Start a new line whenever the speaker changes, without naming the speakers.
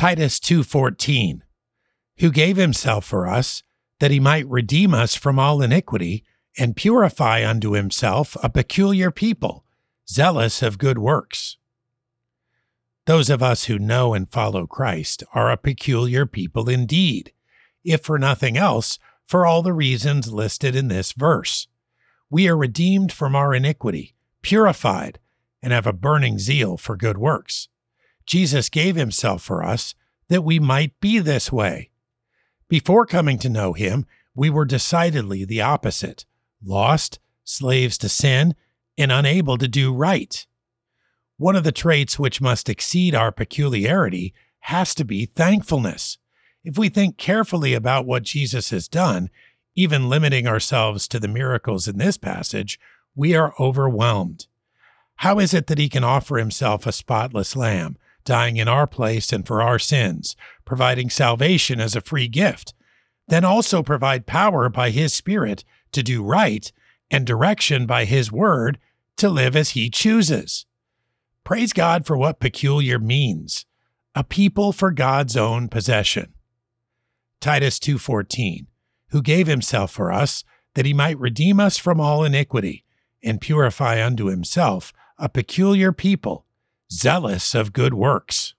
Titus 2:14 Who gave himself for us that he might redeem us from all iniquity and purify unto himself a peculiar people zealous of good works. Those of us who know and follow Christ are a peculiar people indeed, if for nothing else, for all the reasons listed in this verse. We are redeemed from our iniquity, purified, and have a burning zeal for good works. Jesus gave himself for us that we might be this way. Before coming to know him, we were decidedly the opposite lost, slaves to sin, and unable to do right. One of the traits which must exceed our peculiarity has to be thankfulness. If we think carefully about what Jesus has done, even limiting ourselves to the miracles in this passage, we are overwhelmed. How is it that he can offer himself a spotless lamb, dying in our place and for our sins, providing salvation as a free gift, then also provide power by his Spirit to do right and direction by his word to live as he chooses? Praise God for what peculiar means a people for God's own possession. Titus 2:14 who gave himself for us that he might redeem us from all iniquity and purify unto himself a peculiar people zealous of good works.